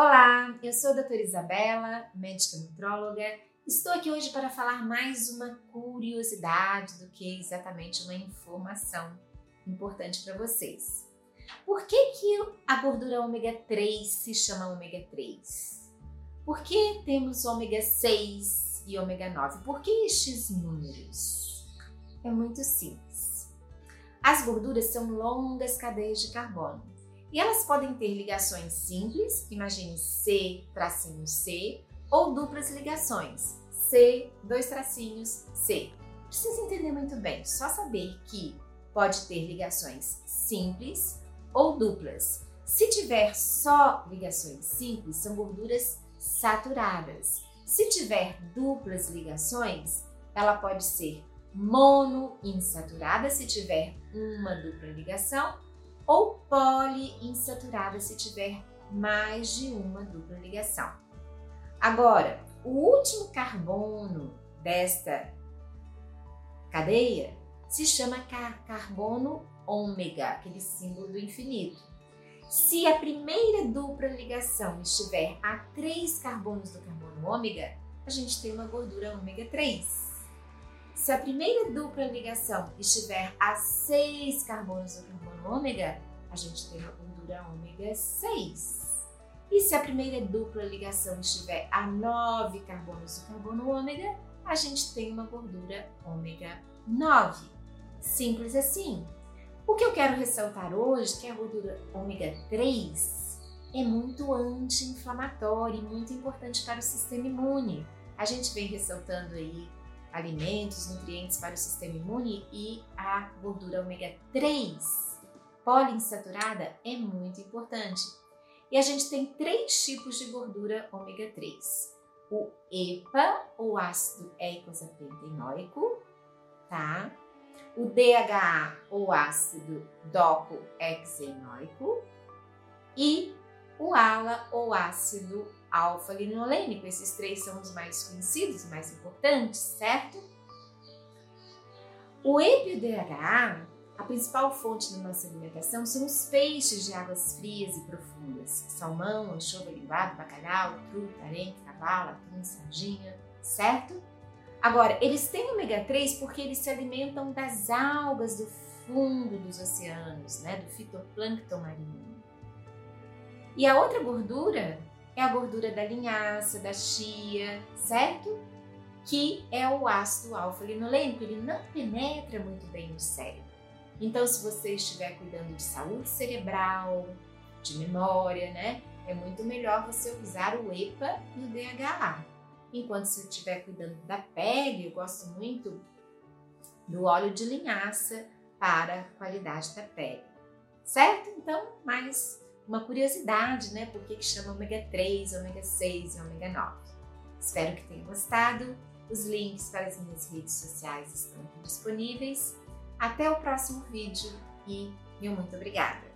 Olá, eu sou a doutora Isabela, médica nutróloga. Estou aqui hoje para falar mais uma curiosidade do que exatamente uma informação importante para vocês. Por que, que a gordura ômega 3 se chama ômega 3? Por que temos ômega 6 e ômega 9? Por que estes números? É muito simples. As gorduras são longas cadeias de carbono e elas podem ter ligações simples, imagine C, tracinho C, ou duplas ligações, C, dois tracinhos, C. Precisa entender muito bem, só saber que pode ter ligações simples ou duplas. Se tiver só ligações simples, são gorduras saturadas. Se tiver duplas ligações, ela pode ser monoinsaturada se tiver uma dupla ligação ou poliinsaturada se tiver mais de uma dupla ligação. Agora, o último carbono desta cadeia se chama car carbono ômega, aquele símbolo do infinito. Se a primeira dupla ligação estiver a três carbonos do carbono ômega, a gente tem uma gordura ômega 3. Se a primeira dupla ligação estiver a 6 carbonos do carbono ômega, a gente tem uma gordura ômega 6. E se a primeira dupla ligação estiver a 9 carbonos do carbono ômega, a gente tem uma gordura ômega 9. Simples assim. O que eu quero ressaltar hoje é que a gordura ômega 3 é muito anti-inflamatória e muito importante para o sistema imune. A gente vem ressaltando aí alimentos, nutrientes para o sistema imune e a gordura ômega 3 poliinsaturada é muito importante. E a gente tem três tipos de gordura ômega 3. O EPA, ou ácido eicosapentaenoico, tá? O DHA, ou ácido docohexaenoico, e o ALA, ou ácido alfa-linolênico. Esses três são os mais conhecidos, mais importantes, certo? O EPA-DHA, a principal fonte da nossa alimentação são os peixes de águas frias e profundas. Salmão, anchova linguado, bacalhau, truta, arenque, cavala, atum, sardinha, certo? Agora, eles têm ômega 3 porque eles se alimentam das algas do fundo dos oceanos, né, do fitoplâncton marinho. E a outra gordura é a gordura da linhaça, da chia, certo? Que é o ácido alfa-linolênico, ele não penetra muito bem no cérebro. Então, se você estiver cuidando de saúde cerebral, de memória, né, é muito melhor você usar o EPA e o DHA. Enquanto se estiver cuidando da pele, eu gosto muito do óleo de linhaça para a qualidade da pele. Certo? Então, mais uma curiosidade, né? Por que chama ômega 3, ômega 6 e ômega 9. Espero que tenham gostado. Os links para as minhas redes sociais estão disponíveis. Até o próximo vídeo e meu muito obrigada!